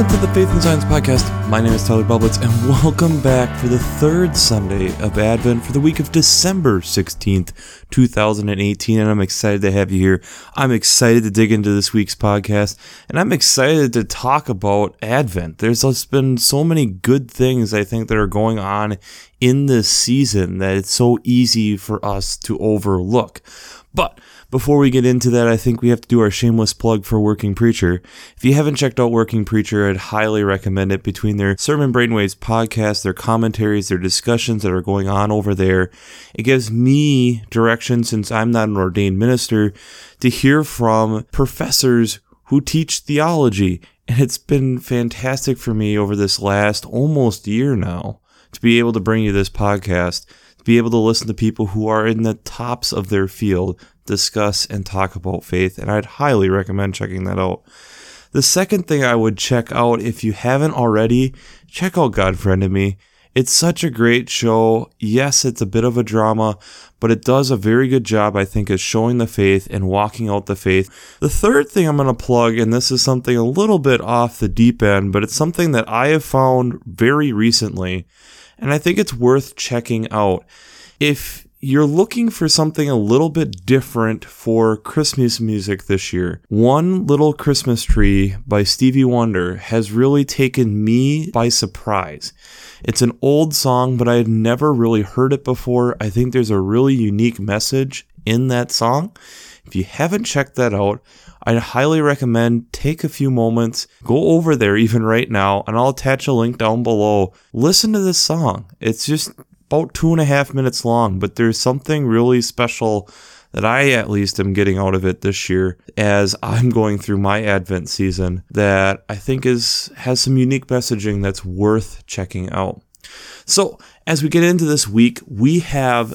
Welcome to the Faith and Science Podcast. My name is Tyler Bublitz, and welcome back for the third Sunday of Advent for the week of December 16th, 2018. And I'm excited to have you here. I'm excited to dig into this week's podcast, and I'm excited to talk about Advent. There's just been so many good things I think that are going on in this season that it's so easy for us to overlook. But before we get into that, I think we have to do our shameless plug for Working Preacher. If you haven't checked out Working Preacher, I'd highly recommend it between their Sermon Brainwaves podcast, their commentaries, their discussions that are going on over there. It gives me direction since I'm not an ordained minister to hear from professors who teach theology. And it's been fantastic for me over this last almost year now to be able to bring you this podcast to be able to listen to people who are in the tops of their field discuss and talk about faith, and I'd highly recommend checking that out. The second thing I would check out, if you haven't already, check out God Friended Me. It's such a great show. Yes, it's a bit of a drama, but it does a very good job, I think, of showing the faith and walking out the faith. The third thing I'm going to plug, and this is something a little bit off the deep end, but it's something that I have found very recently, and I think it's worth checking out. If you're looking for something a little bit different for Christmas music this year. One Little Christmas Tree by Stevie Wonder has really taken me by surprise. It's an old song, but I had never really heard it before. I think there's a really unique message in that song. If you haven't checked that out, I'd highly recommend take a few moments, go over there even right now, and I'll attach a link down below. Listen to this song. It's just about two and a half minutes long, but there's something really special that I at least am getting out of it this year as I'm going through my Advent season that I think is has some unique messaging that's worth checking out. So, as we get into this week, we have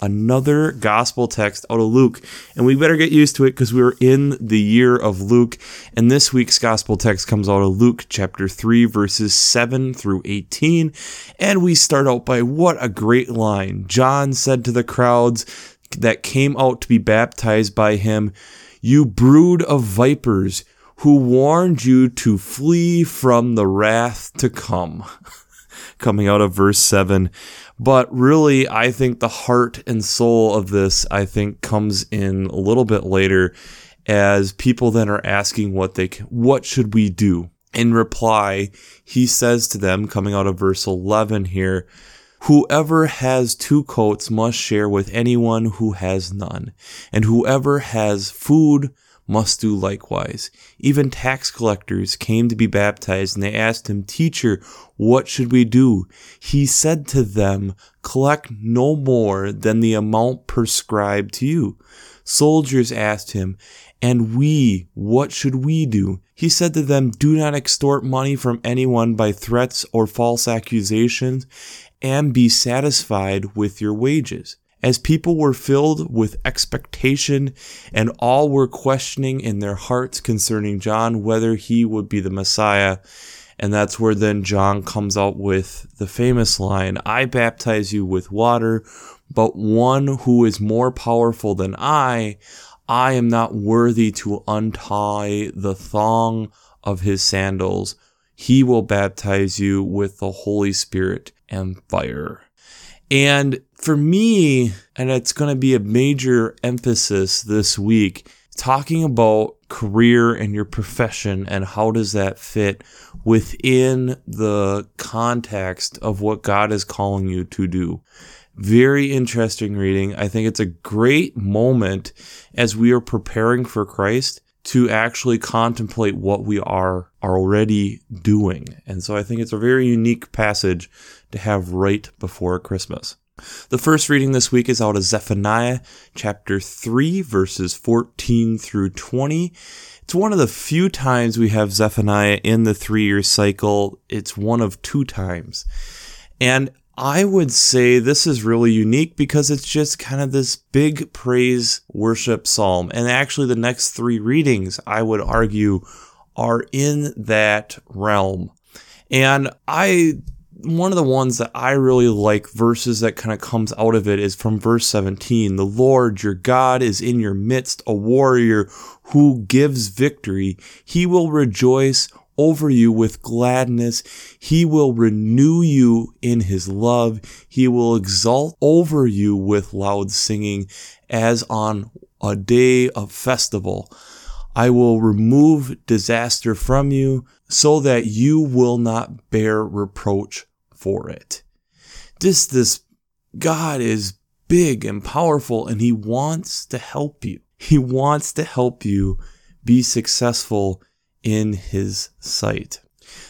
another gospel text out of Luke, and we better get used to it because we're in the year of Luke. And this week's gospel text comes out of Luke chapter 3, verses 7 through 18. And we start out by what a great line. John said to the crowds that came out to be baptized by him, You brood of vipers, who warned you to flee from the wrath to come. coming out of verse 7. But really, I think the heart and soul of this, I think, comes in a little bit later as people then are asking what they can, what should we do? In reply, he says to them, coming out of verse 11 here, Whoever has two coats must share with anyone who has none, and whoever has food must do likewise. Even tax collectors came to be baptized, and they asked him, Teacher, what should we do? He said to them, Collect no more than the amount prescribed to you. Soldiers asked him, And we, what should we do? He said to them, Do not extort money from anyone by threats or false accusations, and be satisfied with your wages as people were filled with expectation and all were questioning in their hearts concerning John whether he would be the Messiah. And that's where then John comes out with the famous line I baptize you with water, but one who is more powerful than I, I am not worthy to untie the thong of his sandals. He will baptize you with the Holy Spirit and fire. And for me, and it's going to be a major emphasis this week, talking about career and your profession and how does that fit within the context of what God is calling you to do. Very interesting reading. I think it's a great moment as we are preparing for Christ to actually contemplate what we are, already doing. And so I think it's a very unique passage to have right before Christmas. The first reading this week is out of Zephaniah chapter 3, verses 14 through 20. It's one of the few times we have Zephaniah in the three year cycle. It's one of two times. And I would say this is really unique because it's just kind of this big praise worship psalm. And actually, the next three readings, I would argue, are in that realm. And I one of the ones that I really like verses that kind of comes out of it is from verse 17. The Lord your God is in your midst, a warrior who gives victory. He will rejoice over you with gladness. He will renew you in his love. He will exalt over you with loud singing as on a day of festival. I will remove disaster from you so that you will not bear reproach for it. This, this God is big and powerful and he wants to help you. He wants to help you be successful in his sight.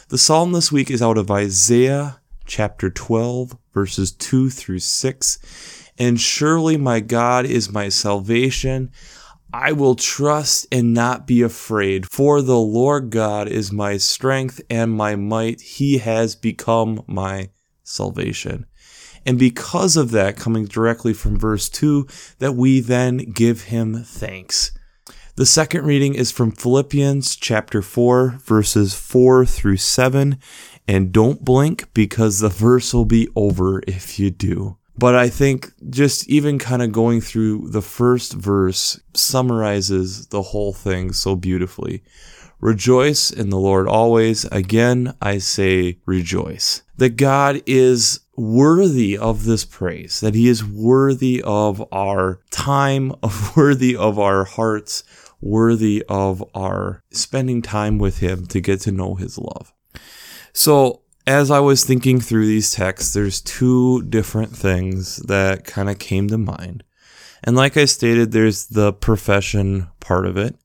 The psalm this week is out of Isaiah chapter 12, verses 2 through 6. And surely my God is my salvation. I will trust and not be afraid, for the Lord God is my strength and my might. He has become my salvation. And because of that, coming directly from verse 2, that we then give him thanks. The second reading is from Philippians chapter 4, verses 4 through 7. And don't blink because the verse will be over if you do. But I think just even kind of going through the first verse summarizes the whole thing so beautifully. Rejoice in the Lord always. Again, I say rejoice. That God is worthy of this praise, that He is worthy of our time, of worthy of our hearts, worthy of our spending time with Him to get to know His love. So, as I was thinking through these texts, there's two different things that kind of came to mind. And like I stated, there's the profession part of it.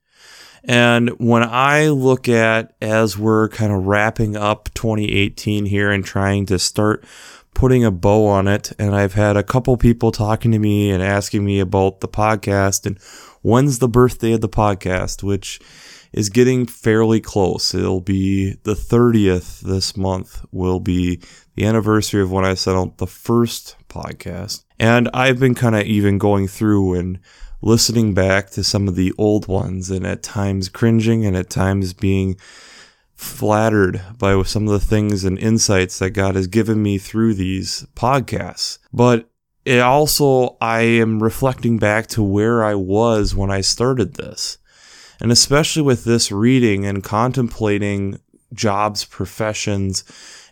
And when I look at as we're kind of wrapping up 2018 here and trying to start putting a bow on it, and I've had a couple people talking to me and asking me about the podcast and when's the birthday of the podcast, which is getting fairly close. It'll be the 30th this month, will be the anniversary of when I set out the first podcast. And I've been kind of even going through and listening back to some of the old ones and at times cringing and at times being flattered by some of the things and insights that God has given me through these podcasts. But it also, I am reflecting back to where I was when I started this. And especially with this reading and contemplating jobs, professions,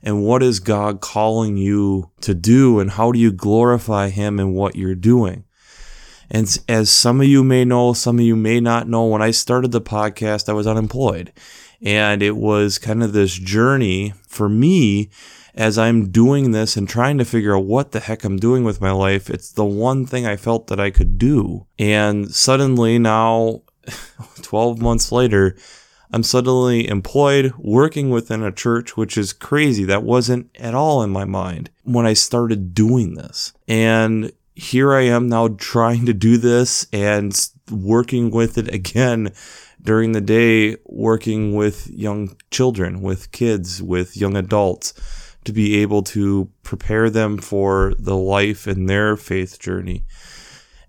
and what is God calling you to do, and how do you glorify Him in what you're doing. And as some of you may know, some of you may not know, when I started the podcast, I was unemployed. And it was kind of this journey for me as I'm doing this and trying to figure out what the heck I'm doing with my life. It's the one thing I felt that I could do. And suddenly now 12 months later, I'm suddenly employed working within a church, which is crazy. That wasn't at all in my mind when I started doing this. And here I am now trying to do this and working with it again during the day, working with young children, with kids, with young adults to be able to prepare them for the life and their faith journey.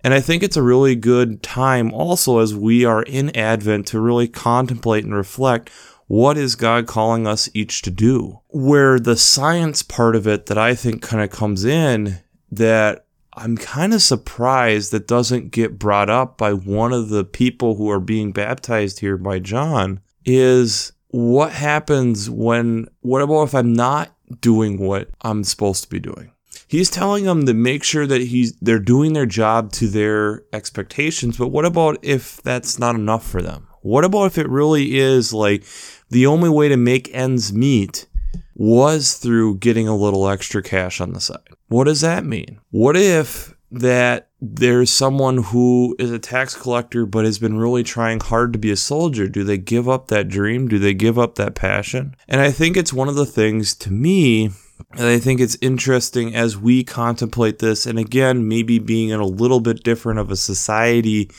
And I think it's a really good time also as we are in Advent to really contemplate and reflect what is God calling us each to do? Where the science part of it that I think kind of comes in that I'm kind of surprised that doesn't get brought up by one of the people who are being baptized here by John is what happens when, what about if I'm not doing what I'm supposed to be doing? He's telling them to make sure that he's they're doing their job to their expectations but what about if that's not enough for them? What about if it really is like the only way to make ends meet was through getting a little extra cash on the side? What does that mean? What if that there's someone who is a tax collector but has been really trying hard to be a soldier? Do they give up that dream? Do they give up that passion? And i think it's one of the things to me and I think it's interesting as we contemplate this, and again, maybe being in a little bit different of a society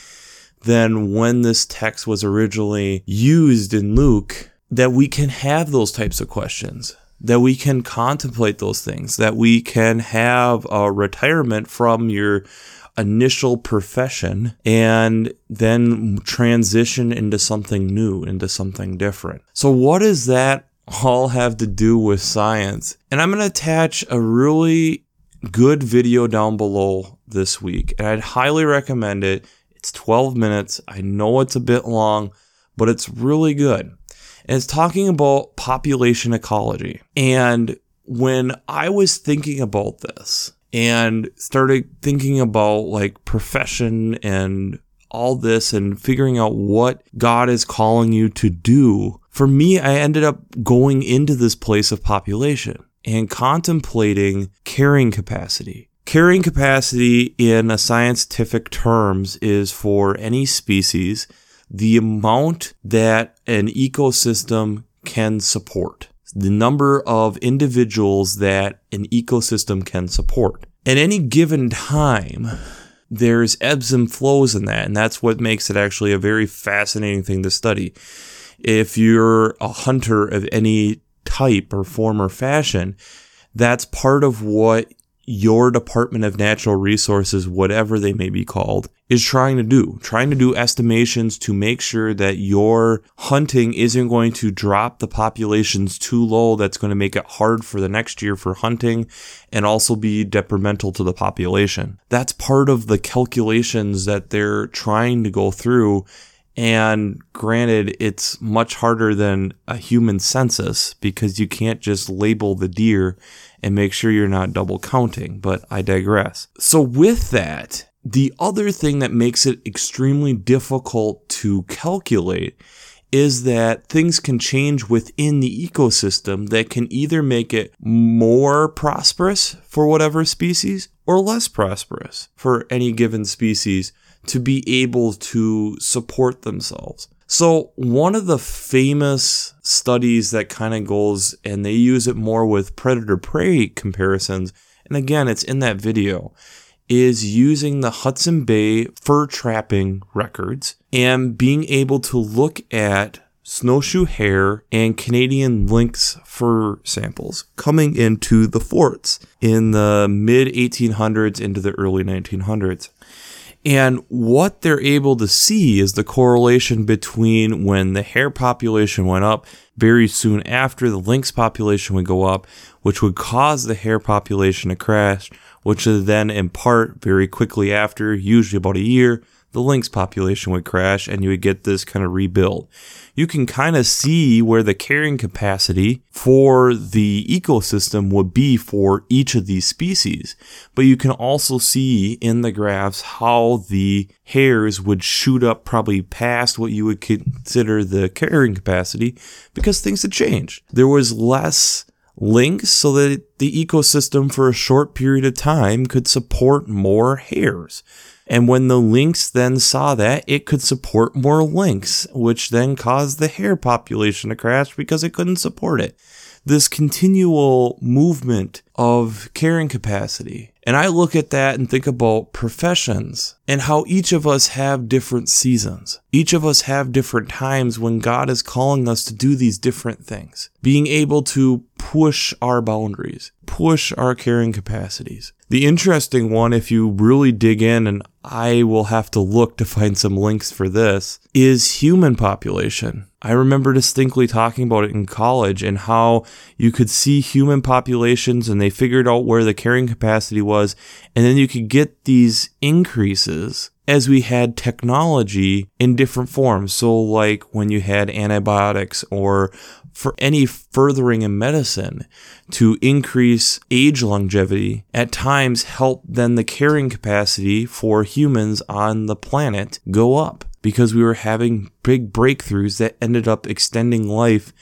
than when this text was originally used in Luke, that we can have those types of questions, that we can contemplate those things, that we can have a retirement from your initial profession and then transition into something new, into something different. So, what is that all have to do with science. And I'm going to attach a really good video down below this week, and I'd highly recommend it. It's 12 minutes. I know it's a bit long, but it's really good. And it's talking about population ecology. And when I was thinking about this and started thinking about like profession and all this and figuring out what God is calling you to do, for me, I ended up going into this place of population and contemplating carrying capacity. Carrying capacity in a scientific terms is for any species the amount that an ecosystem can support, the number of individuals that an ecosystem can support. At any given time, there's ebbs and flows in that, and that's what makes it actually a very fascinating thing to study. If you're a hunter of any type or form or fashion, that's part of what your Department of Natural Resources, whatever they may be called, is trying to do. Trying to do estimations to make sure that your hunting isn't going to drop the populations too low. That's going to make it hard for the next year for hunting and also be detrimental to the population. That's part of the calculations that they're trying to go through and granted, it's much harder than a human census because you can't just label the deer and make sure you're not double counting, but I digress. So, with that, the other thing that makes it extremely difficult to calculate is that things can change within the ecosystem that can either make it more prosperous for whatever species or less prosperous for any given species to be able to support themselves. So, one of the famous studies that kind of goes and they use it more with predator prey comparisons, and again, it's in that video, is using the Hudson Bay fur trapping records and being able to look at snowshoe hare and Canadian lynx fur samples coming into the forts in the mid 1800s into the early 1900s. And what they're able to see is the correlation between when the hare population went up very soon after the lynx population would go up, which would cause the hare population to crash, which would then in part very quickly after, usually about a year, the lynx population would crash and you would get this kind of rebuild. You can kind of see where the carrying capacity for the ecosystem would be for each of these species. But you can also see in the graphs how the hares would shoot up probably past what you would consider the carrying capacity because things had changed. There was less lynx so that the ecosystem for a short period of time could support more hares. And when the lynx then saw that, it could support more lynx, which then caused the hare population to crash because it couldn't support it. This continual movement of carrying capacity. And I look at that and think about professions and how each of us have different seasons. Each of us have different times when God is calling us to do these different things. Being able to push our boundaries, push our carrying capacities. The interesting one, if you really dig in, and I will have to look to find some links for this, is human population. I remember distinctly talking about it in college and how you could see human populations and they figured out where the carrying capacity was, and then you could get these increases as we had technology in different forms. So, like when you had antibiotics or for any furthering in medicine to increase age longevity, at times help then the carrying capacity for humans on the planet go up because we were having big breakthroughs that ended up extending life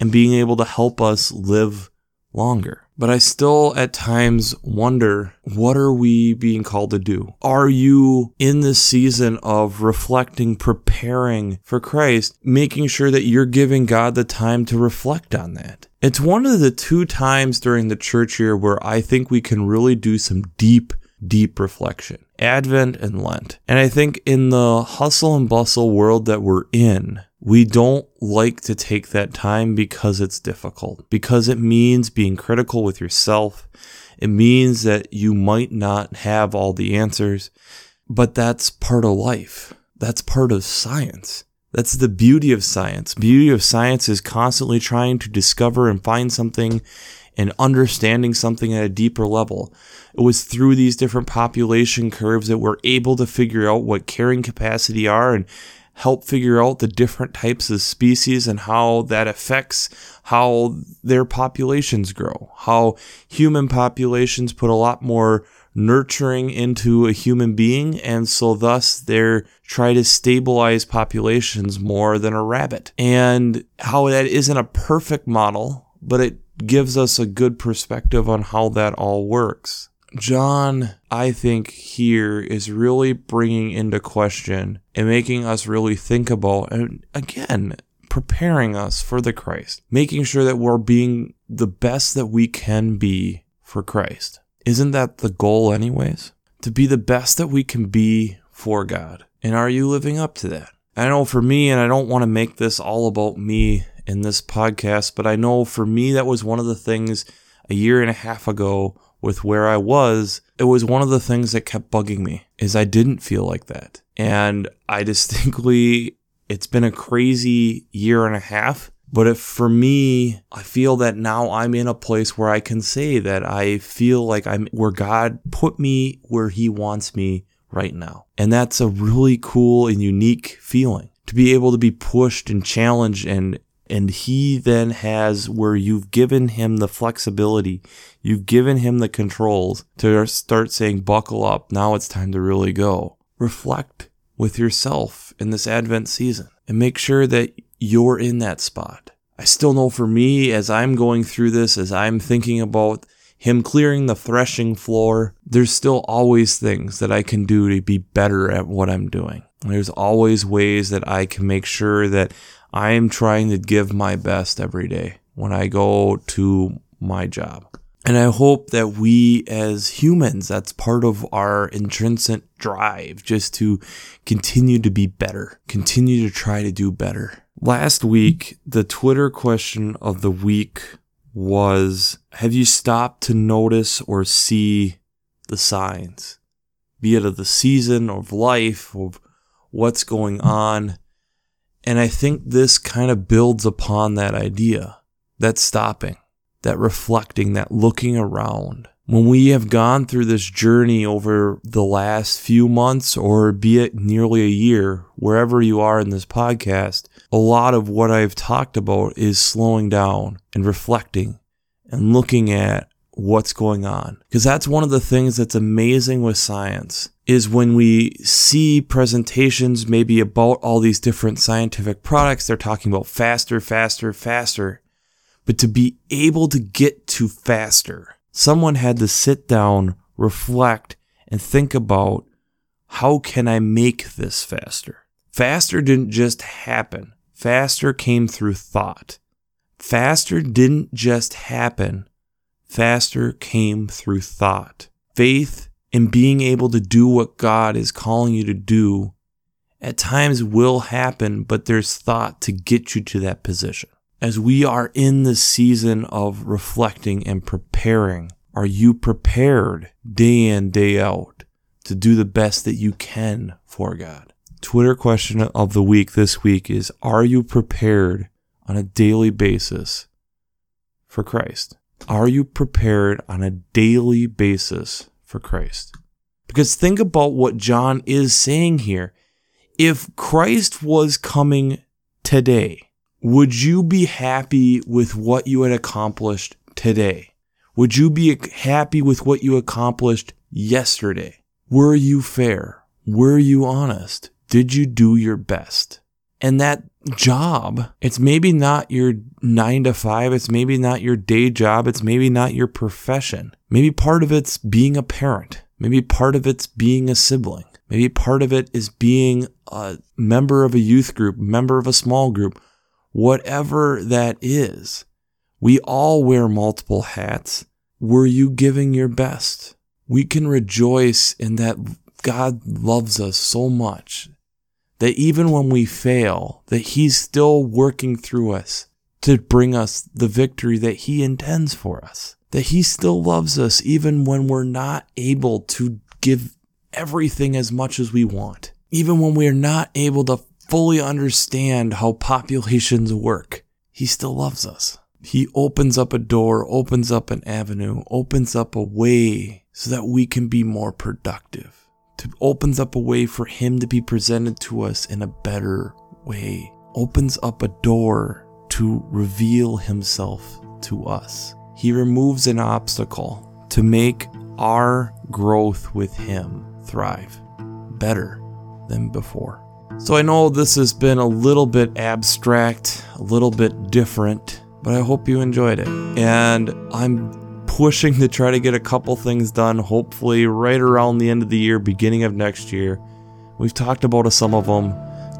and being able to help us live longer. But I still at times wonder what are we being called to do? Are you in this season of reflecting, preparing for Christ, making sure that you're giving God the time to reflect on that? It's one of the two times during the church year where I think we can really do some deep deep reflection. Advent and Lent. And I think in the hustle and bustle world that we're in, we don't like to take that time because it's difficult, because it means being critical with yourself. It means that you might not have all the answers, but that's part of life. That's part of science. That's the beauty of science. Beauty of science is constantly trying to discover and find something and understanding something at a deeper level. It was through these different population curves that we're able to figure out what carrying capacity are and help figure out the different types of species and how that affects how their populations grow. How human populations put a lot more nurturing into a human being, and so thus they're try to stabilize populations more than a rabbit. And how that isn't a perfect model, but it gives us a good perspective on how that all works. John, I think, here is really bringing into question and making us really think about, and again, preparing us for the Christ, making sure that we're being the best that we can be for Christ. Isn't that the goal, anyways? To be the best that we can be for God. And are you living up to that? I know for me, and I don't want to make this all about me in this podcast, but I know for me, that was one of the things a year and a half ago with where I was, it was one of the things that kept bugging me is I didn't feel like that. And I distinctly, it's been a crazy year and a half. But if for me, I feel that now I'm in a place where I can say that I feel like I'm where God put me where He wants me right now. And that's a really cool and unique feeling to be able to be pushed and challenged and and he then has where you've given him the flexibility, you've given him the controls to start saying, buckle up, now it's time to really go. Reflect with yourself in this Advent season and make sure that you're in that spot. I still know for me, as I'm going through this, as I'm thinking about him clearing the threshing floor, there's still always things that I can do to be better at what I'm doing. There's always ways that I can make sure that I am trying to give my best every day when I go to my job. And I hope that we as humans, that's part of our intrinsic drive just to continue to be better, continue to try to do better. Last week, the Twitter question of the week was Have you stopped to notice or see the signs, be it of the season, of life, of what's going on? And I think this kind of builds upon that idea, that stopping, that reflecting, that looking around. When we have gone through this journey over the last few months, or be it nearly a year, wherever you are in this podcast, a lot of what I've talked about is slowing down and reflecting and looking at what's going on. Because that's one of the things that's amazing with science is when we see presentations maybe about all these different scientific products, they're talking about faster, faster, faster. But to be able to get to faster, someone had to sit down, reflect, and think about how can I make this faster? Faster didn't just happen. Faster came through thought. Faster didn't just happen. Faster came through thought. Faith and being able to do what God is calling you to do at times will happen, but there's thought to get you to that position. As we are in the season of reflecting and preparing, are you prepared day in, day out to do the best that you can for God? Twitter question of the week this week is Are you prepared on a daily basis for Christ? Are you prepared on a daily basis for Christ. Because think about what John is saying here. If Christ was coming today, would you be happy with what you had accomplished today? Would you be happy with what you accomplished yesterday? Were you fair? Were you honest? Did you do your best? And that job, it's maybe not your nine to five, it's maybe not your day job, it's maybe not your profession. Maybe part of it's being a parent, maybe part of it's being a sibling, maybe part of it is being a member of a youth group, member of a small group, whatever that is. We all wear multiple hats. Were you giving your best? We can rejoice in that God loves us so much that even when we fail, that He's still working through us to bring us the victory that He intends for us. That He still loves us even when we're not able to give everything as much as we want. Even when we're not able to fully understand how populations work, He still loves us. He opens up a door, opens up an avenue, opens up a way so that we can be more productive to opens up a way for him to be presented to us in a better way. Opens up a door to reveal himself to us. He removes an obstacle to make our growth with him thrive better than before. So I know this has been a little bit abstract, a little bit different, but I hope you enjoyed it. And I'm pushing to try to get a couple things done, hopefully right around the end of the year, beginning of next year. We've talked about some of them.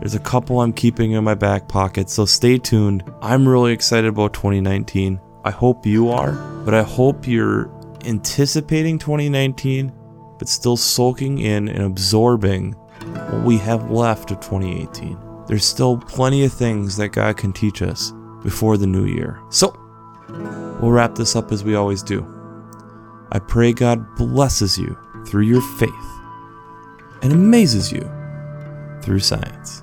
There's a couple I'm keeping in my back pocket, so stay tuned. I'm really excited about 2019. I hope you are, but I hope you're anticipating 2019, but still soaking in and absorbing what we have left of 2018. There's still plenty of things that God can teach us before the new year. So, we'll wrap this up as we always do. I pray God blesses you through your faith and amazes you through science.